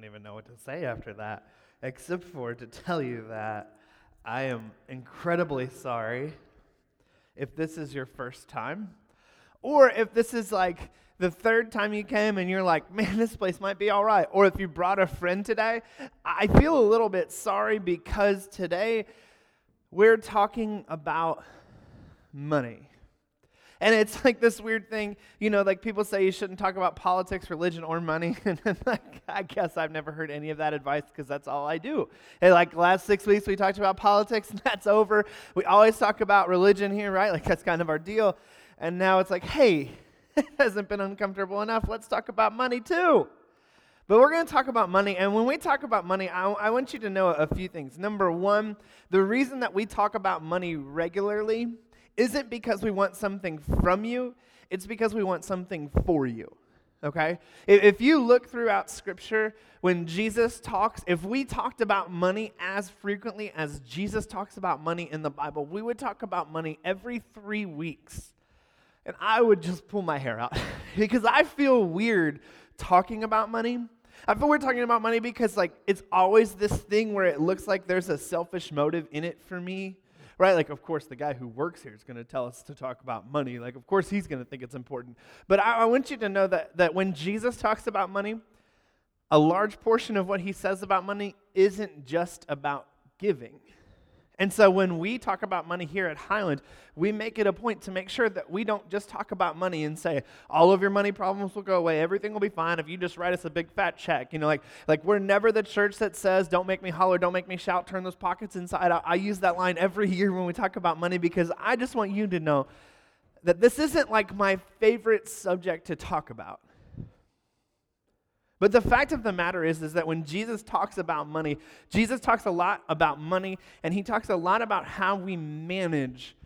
don't even know what to say after that, except for to tell you that I am incredibly sorry if this is your first time, or if this is like the third time you came and you're like, man, this place might be all right. Or if you brought a friend today, I feel a little bit sorry because today we're talking about money. And it's like this weird thing, you know, like people say you shouldn't talk about politics, religion, or money. And like, I guess I've never heard any of that advice because that's all I do. And like last six weeks, we talked about politics, and that's over. We always talk about religion here, right? Like that's kind of our deal. And now it's like, hey, it hasn't been uncomfortable enough. Let's talk about money too. But we're going to talk about money. And when we talk about money, I, I, want you to know a few things. Number one, the reason that we talk about money regularly isn't because we want something from you, it's because we want something for you. Okay? If you look throughout Scripture, when Jesus talks, if we talked about money as frequently as Jesus talks about money in the Bible, we would talk about money every three weeks. And I would just pull my hair out because I feel weird talking about money. I feel weird talking about money because, like, it's always this thing where it looks like there's a selfish motive in it for me right? Like, of course, the guy who works here is going to tell us to talk about money. Like, of course, he's going to think it's important. But I, I want you to know that, that when Jesus talks about money, a large portion of what he says about money isn't just about giving. And so when we talk about money here at Highland, we make it a point to make sure that we don't just talk about money and say, all of your money problems will go away, everything will be fine if you just write us a big fat check. You know, like, like we're never the church that says, don't make me holler, don't make me shout, turn those pockets inside out. I use that line every year when we talk about money because I just want you to know that this isn't like my favorite subject to talk about. But the fact of the matter is, is that when Jesus talks about money, Jesus talks a lot about money, and he talks a lot about how we manage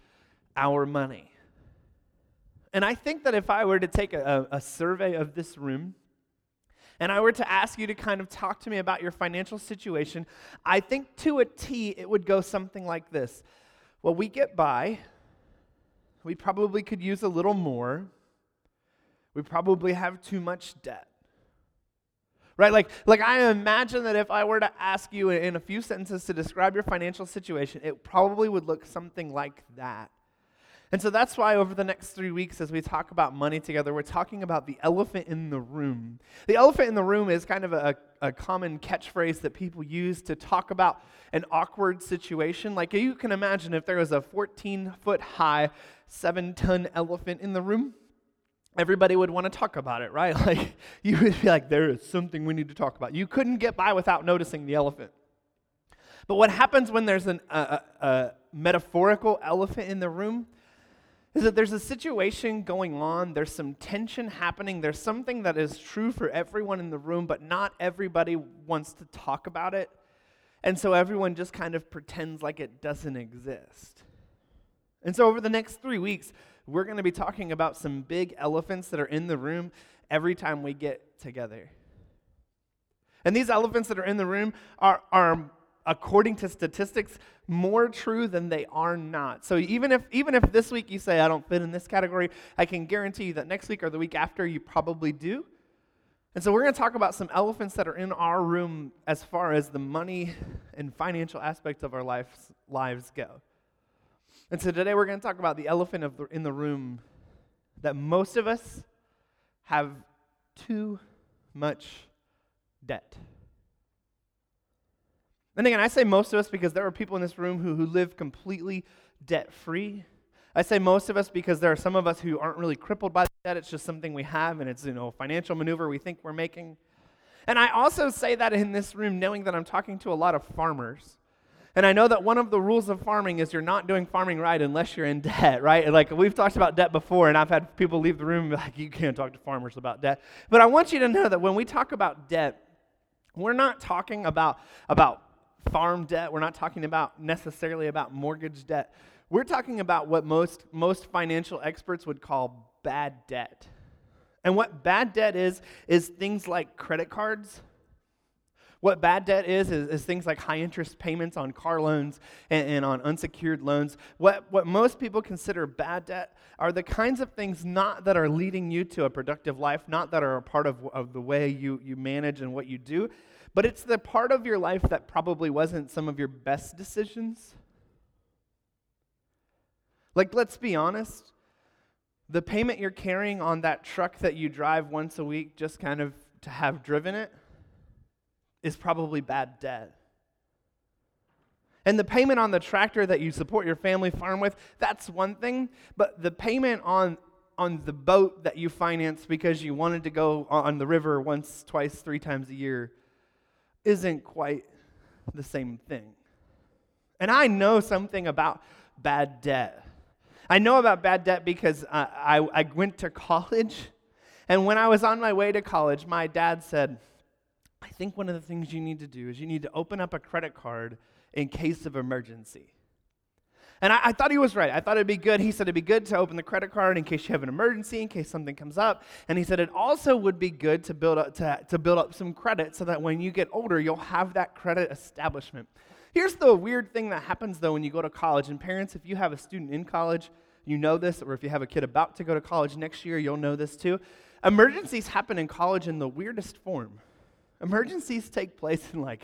our money. And I think that if I were to take a, a survey of this room, and I were to ask you to kind of talk to me about your financial situation, I think to a T it would go something like this. Well, we get by. We probably could use a little more. We probably have too much debt right? Like, like I imagine that if I were to ask you in a few sentences to describe your financial situation, it probably would look something like that. And so that's why over the next three weeks, as we talk about money together, we're talking about the elephant in the room. The elephant in the room is kind of a, a common catchphrase that people use to talk about an awkward situation. Like you can imagine if there was a 14 foot high, seven ton elephant in the room everybody would want to talk about it, right? Like, you would be like, there is something we need to talk about. You couldn't get by without noticing the elephant. But what happens when there's a metaphorical elephant in the room is that there's a situation going on, there's some tension happening, there's something that is true for everyone in the room, but not everybody wants to talk about it. And so everyone just kind of pretends like it doesn't exist. And so over the next three weeks, we're going to be talking about some big elephants that are in the room every time we get together. And these elephants that are in the room are, are according to statistics, more true than they are not. So even if even if this week you say I don't fit in this category, I can guarantee you that next week or the week after you probably do. And so we're going to talk about some elephants that are in our room as far as the money and financial aspects of our lives lives go. And so today we're going to talk about the elephant the, in the room that most of us have too much debt. And again, I say most of us because there are people in this room who, who live completely debt free. I say most of us because there are some of us who aren't really crippled by debt. It's just something we have, and it's you know a financial maneuver we think we're making. And I also say that in this room, knowing that I'm talking to a lot of farmers. And I know that one of the rules of farming is you're not doing farming right unless you're in debt, right? Like we've talked about debt before, and I've had people leave the room like, you can't talk to farmers about debt. But I want you to know that when we talk about debt, we're not talking about, about farm debt. We're not talking about necessarily about mortgage debt. We're talking about what most, most financial experts would call bad debt. And what bad debt is, is things like credit cards what bad debt is, is, is things like high interest payments on car loans and, and, on unsecured loans. What, what most people consider bad debt are the kinds of things not that are leading you to a productive life, not that are a part of, of the way you, you manage and what you do, but it's the part of your life that probably wasn't some of your best decisions. Like, let's be honest. The payment you're carrying on that truck that you drive once a week just kind of to have driven it is probably bad debt. And the payment on the tractor that you support your family farm with, that's one thing. But the payment on, on the boat that you finance because you wanted to go on the river once, twice, three times a year isn't quite the same thing. And I know something about bad debt. I know about bad debt because I, I, I went to college. And when I was on my way to college, my dad said, I think one of the things you need to do is you need to open up a credit card in case of emergency. And I, I, thought he was right. I thought it'd be good. He said it'd be good to open the credit card in case you have an emergency, in case something comes up. And he said it also would be good to build up, to, to build up some credit so that when you get older, you'll have that credit establishment. Here's the weird thing that happens though when you go to college. And parents, if you have a student in college, you know this, or if you have a kid about to go to college next year, you'll know this too. Emergencies happen in college in the weirdest form. Emergencies take place in like,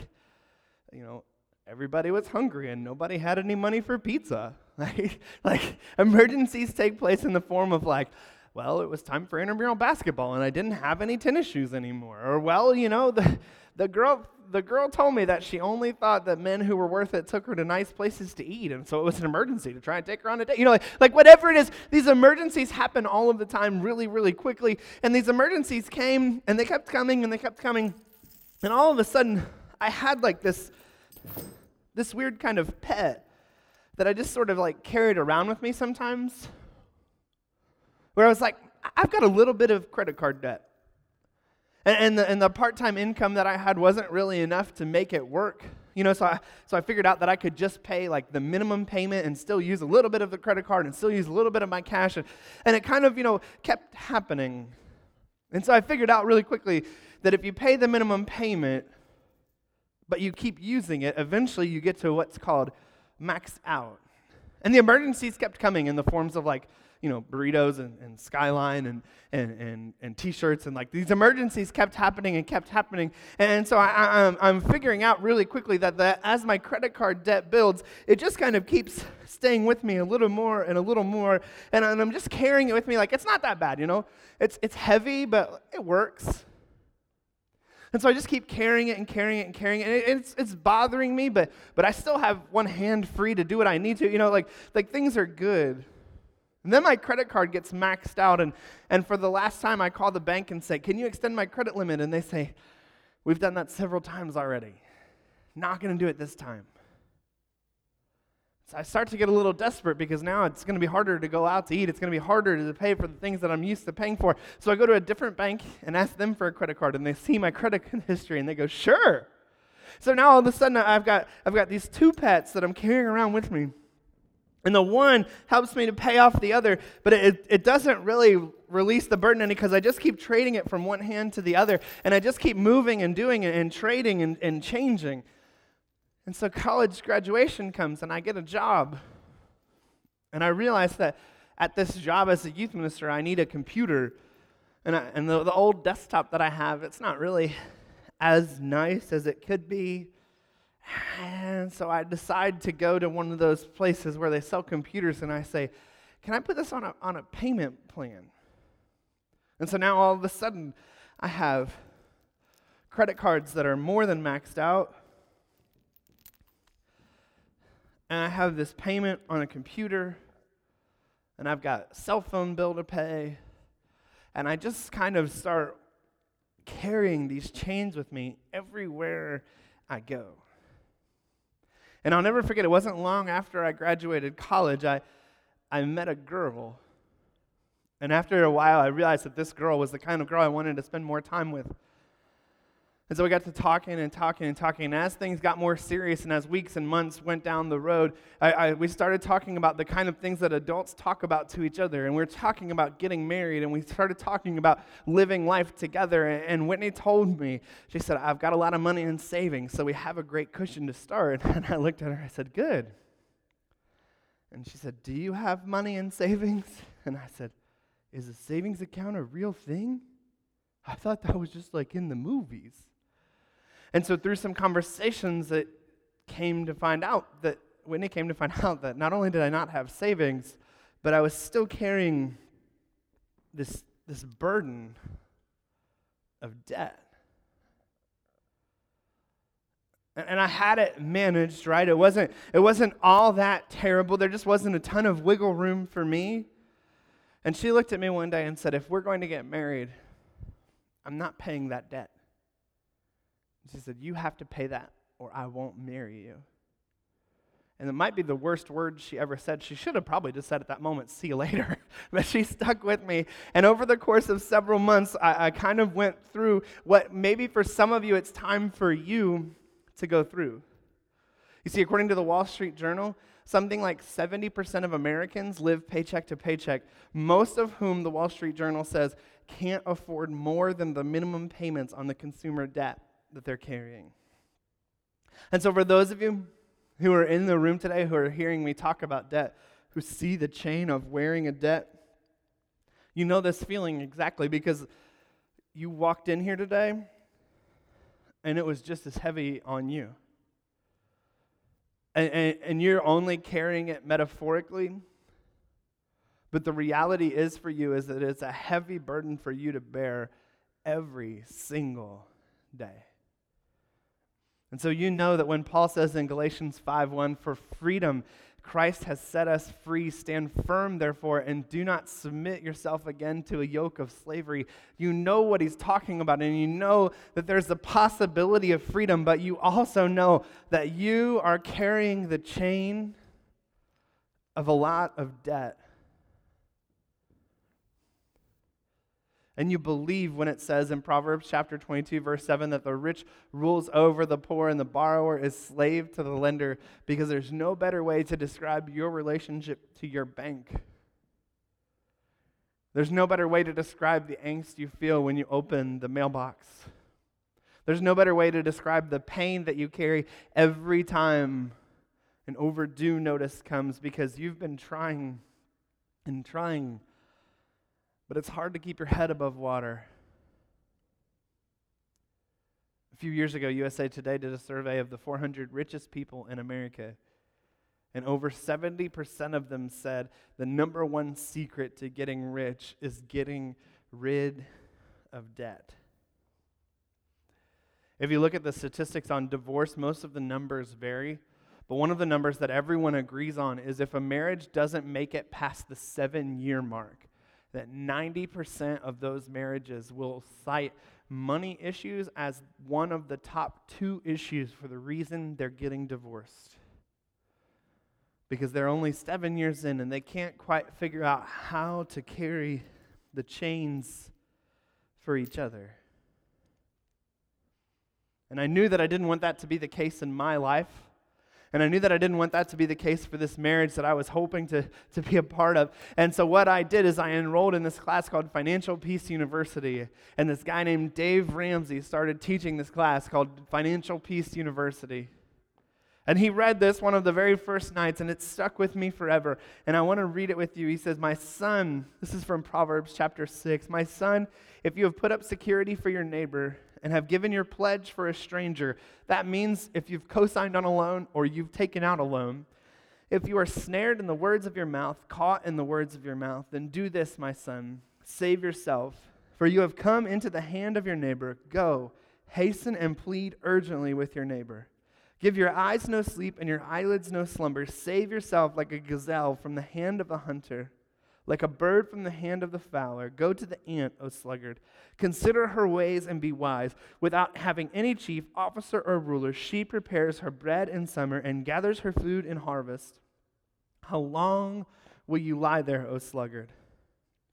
you know, everybody was hungry and nobody had any money for pizza. Like, like emergencies take place in the form of like, well, it was time for intramural basketball and I didn't have any tennis shoes anymore. Or well, you know, the, the girl the girl told me that she only thought that men who were worth it took her to nice places to eat, and so it was an emergency to try and take her on a date. You know, like, like whatever it is, these emergencies happen all of the time really, really quickly. And these emergencies came and they kept coming and they kept coming. And all of a sudden, I had like this this weird kind of pet that I just sort of like carried around with me sometimes. Where I was like, I've got a little bit of credit card debt. And, and the, and the part time income that I had wasn't really enough to make it work. You know, so I, so I figured out that I could just pay like the minimum payment and still use a little bit of the credit card and still use a little bit of my cash. And, and it kind of, you know, kept happening. And so I figured out really quickly that if you pay the minimum payment, but you keep using it, eventually you get to what's called max out. And the emergencies kept coming in the forms of like, you know, burritos and, and skyline and, and, and, and t-shirts and like these emergencies kept happening and kept happening. And so I, I'm, I'm figuring out really quickly that the, as my credit card debt builds, it just kind of keeps staying with me a little more and a little more. And, and I'm just carrying it with me like it's not that bad, you know? It's, it's heavy, but it works. And so I just keep carrying it and carrying it and carrying it. And it's, it's bothering me, but, but I still have one hand free to do what I need to. You know, like, like things are good. And then my credit card gets maxed out. And, and for the last time, I call the bank and say, Can you extend my credit limit? And they say, We've done that several times already. Not going to do it this time. So I start to get a little desperate because now it's going to be harder to go out to eat. It's going to be harder to pay for the things that I'm used to paying for. So I go to a different bank and ask them for a credit card, and they see my credit history and they go, "Sure." So now all of a sudden I've got I've got these two pets that I'm carrying around with me. And the one helps me to pay off the other, but it, it doesn't really release the burden any because I just keep trading it from one hand to the other. And I just keep moving and doing it and trading and, and changing. And so college graduation comes and I get a job. And I realize that at this job as a youth minister, I need a computer. And, I, and the, the old desktop that I have, it's not really as nice as it could be. And so I decide to go to one of those places where they sell computers and I say, Can I put this on a, on a payment plan? And so now all of a sudden, I have credit cards that are more than maxed out and I have this payment on a computer, and I've got a cell phone bill to pay, and I just kind of start carrying these chains with me everywhere I go. And I'll never forget, it wasn't long after I graduated college, I, I met a girl. And after a while, I realized that this girl was the kind of girl I wanted to spend more time with. And so we got to talking and talking and talking. And as things got more serious and as weeks and months went down the road, I, I, we started talking about the kind of things that adults talk about to each other. And we are talking about getting married. And we started talking about living life together. And, and Whitney told me, she said, I've got a lot of money in savings, so we have a great cushion to start. And I looked at her, I said, Good. And she said, Do you have money in savings? And I said, Is a savings account a real thing? I thought that was just like in the movies. And so, through some conversations, it came to find out that Whitney came to find out that not only did I not have savings, but I was still carrying this, this burden of debt. and I had it managed, right? It wasn't, it wasn't all that terrible. There just wasn't a ton of wiggle room for me. And she looked at me one day and said, If we're going to get married, I'm not paying that debt. She said, You have to pay that, or I won't marry you. And it might be the worst words she ever said. She should have probably just said at that moment, see you later. but she stuck with me. And over the course of several months, I, I, kind of went through what maybe for some of you it's time for you to go through. You see, according to the Wall Street Journal, something like 70% of Americans live paycheck to paycheck, most of whom the Wall Street Journal says can't afford more than the minimum payments on the consumer debt that they're carrying. And so, for those of you who are in the room today who are hearing me talk about debt, who see the chain of wearing a debt, you know this feeling exactly because you walked in here today and it was just as heavy on you. And, and, and, you're only carrying it metaphorically. But the reality is for you is that it's a heavy burden for you to bear every single day. And so you know that when Paul says in Galatians 5:1 for freedom Christ has set us free stand firm therefore and do not submit yourself again to a yoke of slavery. You know what he's talking about and you know that there's the possibility of freedom but you also know that you are carrying the chain of a lot of debt and you believe when it says in Proverbs chapter 22, verse 7, that the rich rules over the poor and the borrower is slave to the lender, because there's no better way to describe your relationship to your bank. There's no better way to describe the angst you feel when you open the mailbox. There's no better way to describe the pain that you carry every time an overdue notice comes because you've been trying and trying but it's hard to keep your head above water. A few years ago, USA Today did a survey of the 400 richest people in America. And over 70% of them said the number one secret to getting rich is getting rid of debt. If you look at the statistics on divorce, most of the numbers vary. But one of the numbers that everyone agrees on is if a marriage doesn't make it past the seven year mark, that 90% of those marriages will cite money issues as one of the top two issues for the reason they're getting divorced. Because they're only seven years in and they can't quite figure out how to carry the chains for each other. And I knew that I didn't want that to be the case in my life. And I knew that I didn't want that to be the case for this marriage that I was hoping to, to be a part of. And so, what I did is I enrolled in this class called Financial Peace University. And this guy named Dave Ramsey started teaching this class called Financial Peace University. And he read this one of the very first nights, and it stuck with me forever. And I want to read it with you. He says, My son, this is from Proverbs chapter 6. My son, if you have put up security for your neighbor, and have given your pledge for a stranger. That means if you've co signed on a loan or you've taken out a loan, if you are snared in the words of your mouth, caught in the words of your mouth, then do this, my son save yourself, for you have come into the hand of your neighbor. Go, hasten and plead urgently with your neighbor. Give your eyes no sleep and your eyelids no slumber. Save yourself like a gazelle from the hand of a hunter like a bird from the hand of the fowler. Go to the ant, O sluggard. Consider her ways and be wise. Without having any chief, officer, or ruler, she prepares her bread in summer and gathers her food in harvest. How long will you lie there, O sluggard?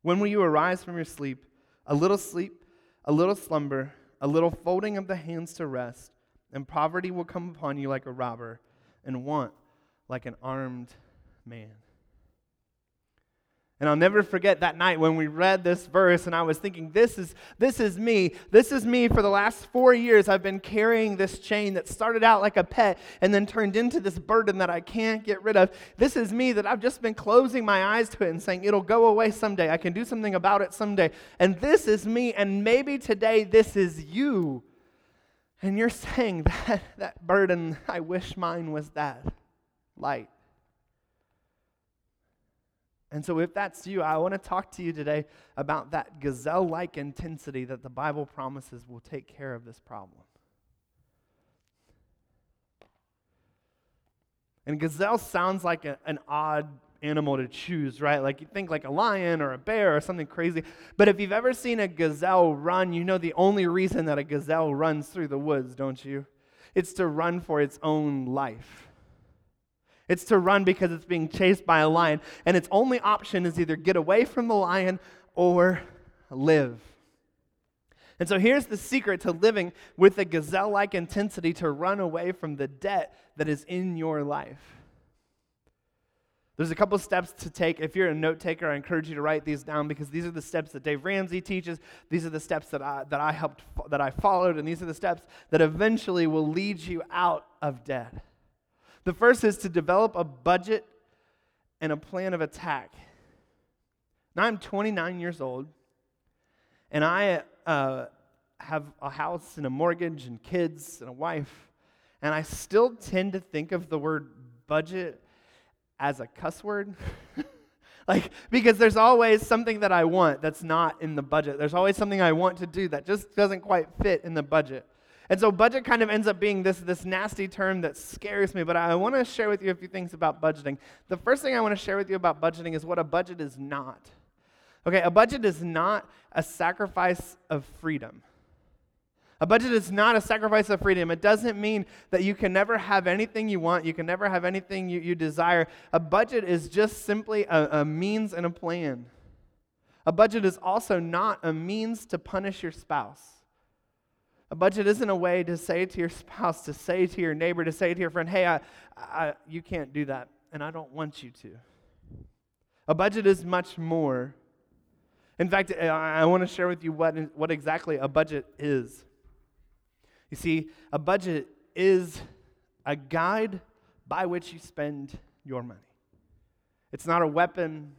When will you arise from your sleep? A little sleep, a little slumber, a little folding of the hands to rest, and poverty will come upon you like a robber, and want like an armed man. And I'll never forget that night when we read this verse and I was thinking, this is, this is me. This is me for the last four years. I've been carrying this chain that started out like a pet and then turned into this burden that I can't get rid of. This is me that I've just been closing my eyes to it and saying, it'll go away someday. I can do something about it someday. And this is me. And maybe today this is you. And you're saying that that burden, I wish mine was that light. And so, if that's you, I want to talk to you today about that gazelle like intensity that the Bible promises will take care of this problem. And gazelle sounds like a, an odd animal to choose, right? Like you think like a lion or a bear or something crazy. But if you've ever seen a gazelle run, you know the only reason that a gazelle runs through the woods, don't you? It's to run for its own life. It's to run because it's being chased by a lion. And its only option is either get away from the lion or live. And so here's the secret to living with a gazelle like intensity to run away from the debt that is in your life. There's a couple steps to take. If you're a note taker, I encourage you to write these down because these are the steps that Dave Ramsey teaches. These are the steps that I, that I helped, that I followed, and these are the steps that eventually will lead you out of debt. The first is to develop a budget and a plan of attack. Now I'm 29 years old, and I uh, have a house and a mortgage and kids and a wife, and I still tend to think of the word budget as a cuss word. like, because there's always something that I want that's not in the budget. There's always something I want to do that just doesn't quite fit in the budget. And so budget kind of ends up being this, this nasty term that scares me, but I want to share with you a few things about budgeting. The first thing I want to share with you about budgeting is what a budget is not. Okay, a budget is not a sacrifice of freedom. A budget is not a sacrifice of freedom. It doesn't mean that you can never have anything you want, you can never have anything you, you desire. A budget is just simply a, a means and a plan. A budget is also not a means to punish your spouse. A budget isn't a way to say to your spouse, to say to your neighbor, to say to your friend, hey, I, I, you can't do that, and I don't want you to. A budget is much more. In fact, I, I want to share with you what, what exactly a budget is. You see, a budget is a guide by which you spend your money. It's not a weapon,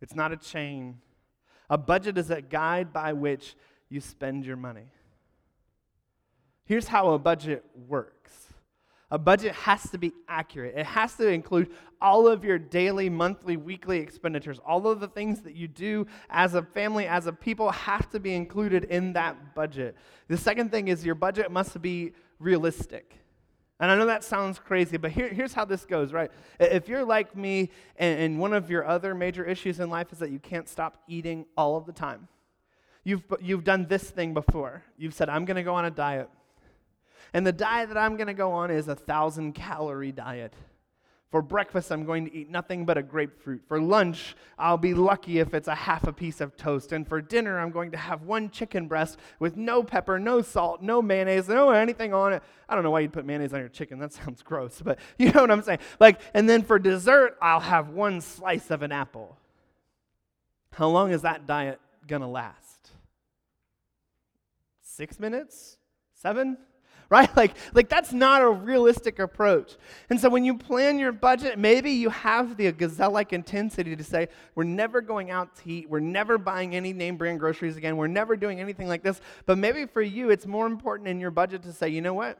it's not a chain. A budget is a guide by which you spend your money. Here's how a budget works a budget has to be accurate. It has to include all of your daily, monthly, weekly expenditures. All of the things that you do as a family, as a people, have to be included in that budget. The second thing is your budget must be realistic. And I know that sounds crazy, but here, here's how this goes, right? If you're like me and, and one of your other major issues in life is that you can't stop eating all of the time, you've, you've done this thing before. You've said, I'm going to go on a diet. And the diet that I'm going to go on is a thousand calorie diet. For breakfast, I'm going to eat nothing but a grapefruit. For lunch, I'll be lucky if it's a half a piece of toast. And for dinner, I'm going to have one chicken breast with no pepper, no salt, no mayonnaise, no anything on it. I don't know why you'd put mayonnaise on your chicken. That sounds gross, but you know what I'm saying. Like, and then for dessert, I'll have one slice of an apple. How long is that diet going to last? Six minutes? Seven? right? Like, like that's not a realistic approach. And so when you plan your budget, maybe you have the gazelle-like intensity to say, we're never going out to eat, we're never buying any name brand groceries again, we're never doing anything like this. But maybe for you, it's more important in your budget to say, you know what?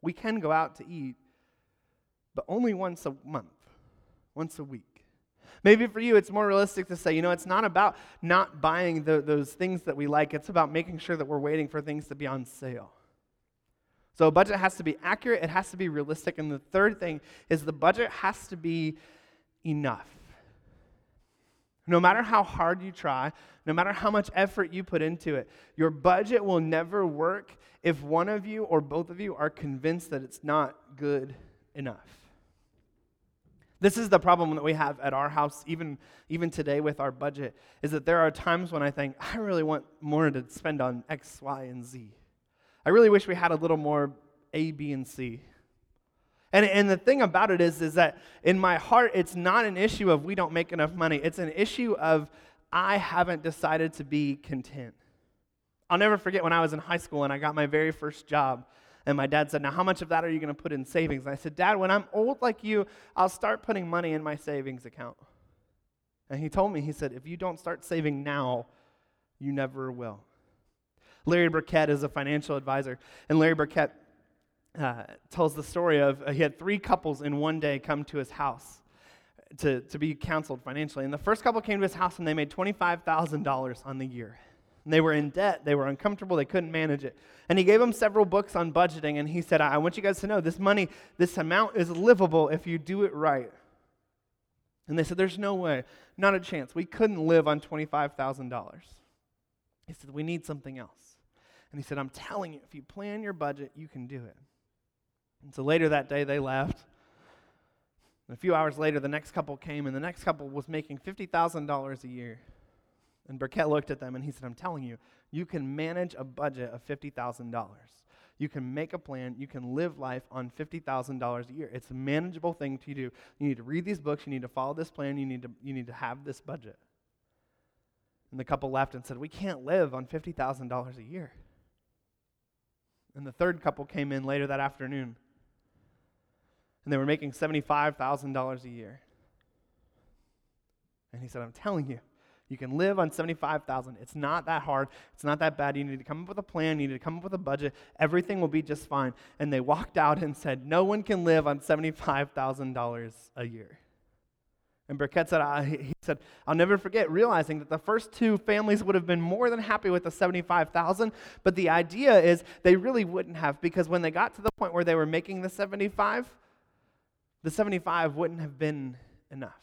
We can go out to eat, but only once a month, once a week. Maybe for you, it's more realistic to say, you know, it's not about not buying the, those things that we like. It's about making sure that we're waiting for things to be on sale. So a budget has to be accurate, it has to be realistic. And the third thing is the budget has to be enough. No matter how hard you try, no matter how much effort you put into it, your budget will never work if one of you or both of you are convinced that it's not good enough. This is the problem that we have at our house, even, even today with our budget, is that there are times when I think, I really want more to spend on X, Y, and Z. I really wish we had a little more A, B, and C. And, and the thing about it is, is that in my heart, it's not an issue of we don't make enough money. It's an issue of I haven't decided to be content. I'll never forget when I was in high school and I got my very first job. And my dad said, Now, how much of that are you going to put in savings? And I said, Dad, when I'm old like you, I'll start putting money in my savings account. And he told me, He said, If you don't start saving now, you never will. Larry Burkett is a financial advisor, and Larry Burkett uh, tells the story of uh, he had three couples in one day come to his house to, to be counseled financially. And the first couple came to his house and they made $25,000 on the year. They were in debt, they were uncomfortable, they couldn't manage it. And he gave them several books on budgeting, and he said, I want you guys to know this money, this amount is livable if you do it right. And they said, There's no way, not a chance. We couldn't live on $25,000. He said, We need something else. And he said, I'm telling you, if you plan your budget, you can do it. And so later that day, they left. And a few hours later, the next couple came, and the next couple was making $50,000 a year. And Burkett looked at them and he said, I'm telling you, you can manage a budget of $50,000. You can make a plan. You can live life on $50,000 a year. It's a manageable thing to do. You need to read these books. You need to follow this plan. You need to, you need to have this budget. And the couple left and said, We can't live on $50,000 a year. And the third couple came in later that afternoon and they were making $75,000 a year. And he said, I'm telling you, you can live on 75,000. It's not that hard. It's not that bad. You need to come up with a plan. You need to come up with a budget. Everything will be just fine. And they walked out and said, No one can live on $75,000 a year. And Burkett said, I, he said, I'll never forget realizing that the first two families would have been more than happy with the 75,000, but the idea is they really wouldn't have because when they got to the point where they were making the 75, the 75 wouldn't have been enough.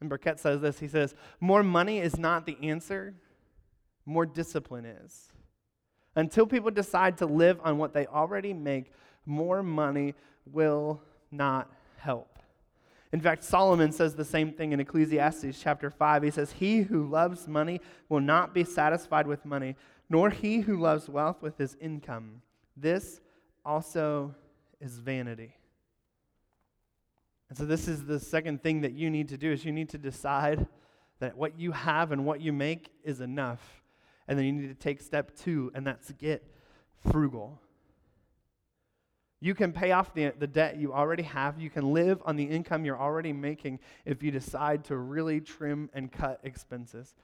And Burkett says this he says, More money is not the answer, more discipline is. Until people decide to live on what they already make, more money will not help. In fact, Solomon says the same thing in Ecclesiastes chapter 5. He says, He who loves money will not be satisfied with money, nor he who loves wealth with his income. This also is vanity. And so this is the second thing that you need to do is you need to decide that what you have and what you make is enough. And then you need to take step 2 and that's get frugal. You can pay off the, the debt you already have. You can live on the income you're already making if you decide to really trim and cut expenses.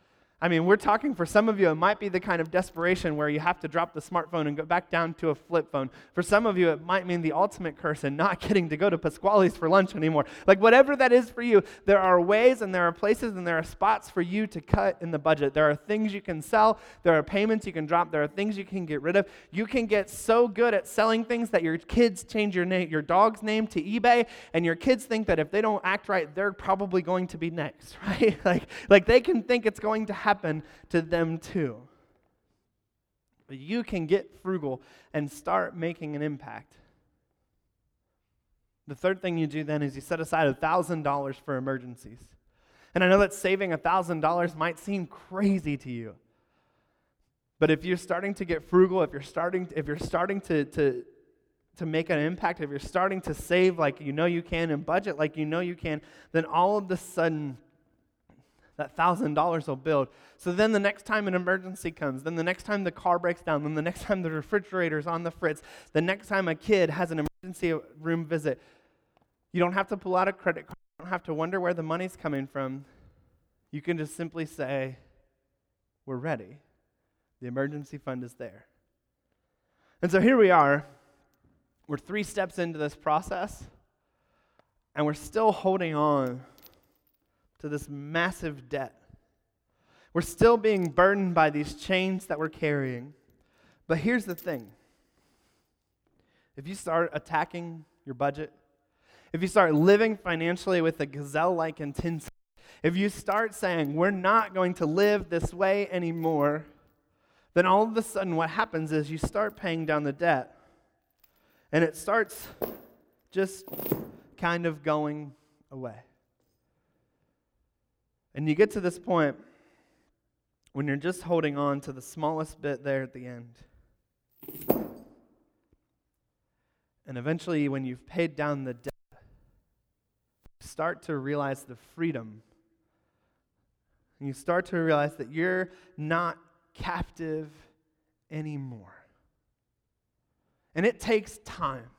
I mean, we're talking for some of you, it might be the kind of desperation where you have to drop the smartphone and go back down to a flip phone. For some of you, it might mean the ultimate curse and not getting to go to Pasquale's for lunch anymore. Like, whatever that is for you, there are ways and there are places and there are spots for you to cut in the budget. There are things you can sell, there are payments you can drop, there are things you can get rid of. You can get so good at selling things that your kids change your your dog's name to eBay, and your kids think that if they don't act right, they're probably going to be next, right? like, like they can think it's going to happen happen to them too. But you can get frugal and start making an impact. The third thing you do then is you set aside $1,000 for emergencies. And I know that saving $1,000 might seem crazy to you. But if you're starting to get frugal, if you're starting, if you're starting to, to, to make an impact, if you're starting to save like you know you can and budget like you know you can, then all of a sudden that thousand dollars will build. So then the next time an emergency comes, then the next time the car breaks down, then the next time the refrigerator's on the fritz, the next time a kid has an emergency room visit, you don't have to pull out a credit card. You don't have to wonder where the money's coming from. You can just simply say, We're ready. The emergency fund is there. And so here we are. We're three steps into this process, and we're still holding on to this massive debt. We're still being burdened by these chains that we're carrying. But here's the thing if you start attacking your budget, if you start living financially with a gazelle like intensity, if you start saying, we're not going to live this way anymore, then all of a sudden what happens is you start paying down the debt. And it starts just kind of going away. And you get to this point when you're just holding on to the smallest bit there at the end. And eventually, when you've paid down the debt, start to realize the freedom. And you start to realize that you're not captive anymore. And it takes time.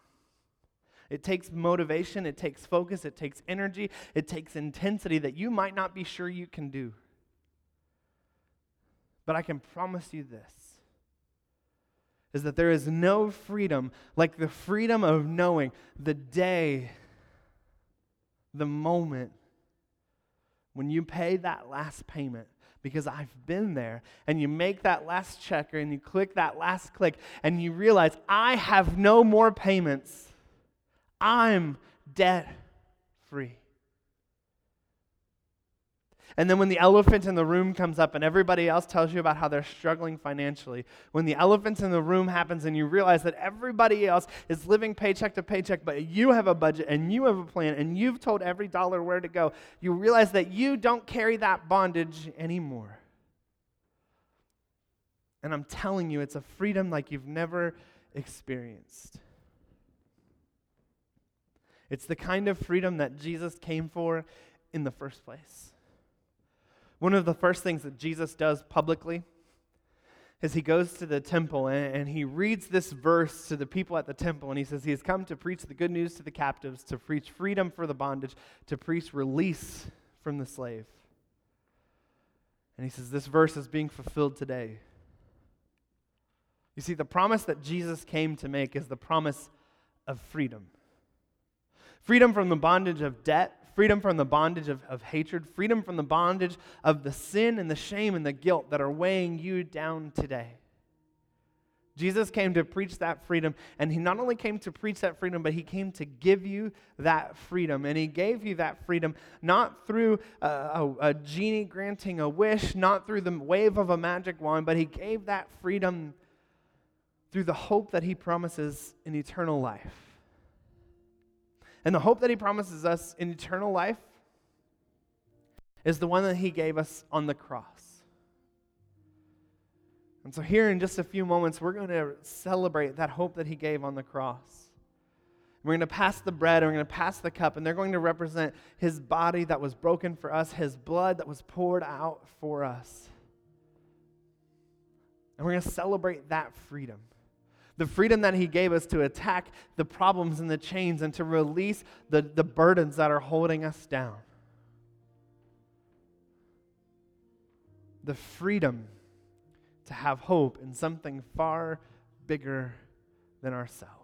It takes motivation, it takes focus, it takes energy, it takes intensity that you might not be sure you can do. But I can promise you this is that there is no freedom like the freedom of knowing the day, the moment when you pay that last payment because I've been there. And you make that last check and you click that last click and you realize I have no more payments. I'm debt free. And then when the elephant in the room comes up and everybody else tells you about how they're struggling financially, when the elephant in the room happens and you realize that everybody else is living paycheck to paycheck, but you have a budget and you have a plan and you've told every dollar where to go, you realize that you don't carry that bondage anymore. And I'm telling you, it's a freedom like you've never experienced. It's the kind of freedom that Jesus came for in the first place. One of the first things that Jesus does publicly is he goes to the temple and, and, he reads this verse to the people at the temple and he says he has come to preach the good news to the captives to preach freedom for the bondage to preach release from the slave. And he says this verse is being fulfilled today. You see the promise that jesus came to make is the promise of freedom freedom from the bondage of debt freedom from the bondage of, of hatred, freedom from the bondage of the sin and the shame and the guilt that are weighing you down today. Jesus came to preach that freedom, and he not only came to preach that freedom, but he came to give you that freedom. And he gave you that freedom not through a, a, a genie granting a wish, not through the wave of a magic wand, but he gave that freedom through the hope that he promises in eternal life. And the hope that he promises us in eternal life is the one that he gave us on the cross. And so, here in just a few moments, we're going to celebrate that hope that he gave on the cross. We're going to pass the bread and we're going to pass the cup, and they're going to represent his body that was broken for us, his blood that was poured out for us. And we're going to celebrate that freedom the freedom that He gave us to attack the problems and the chains and to release the, the burdens that are holding us down. The freedom to have hope in something far bigger than ourselves.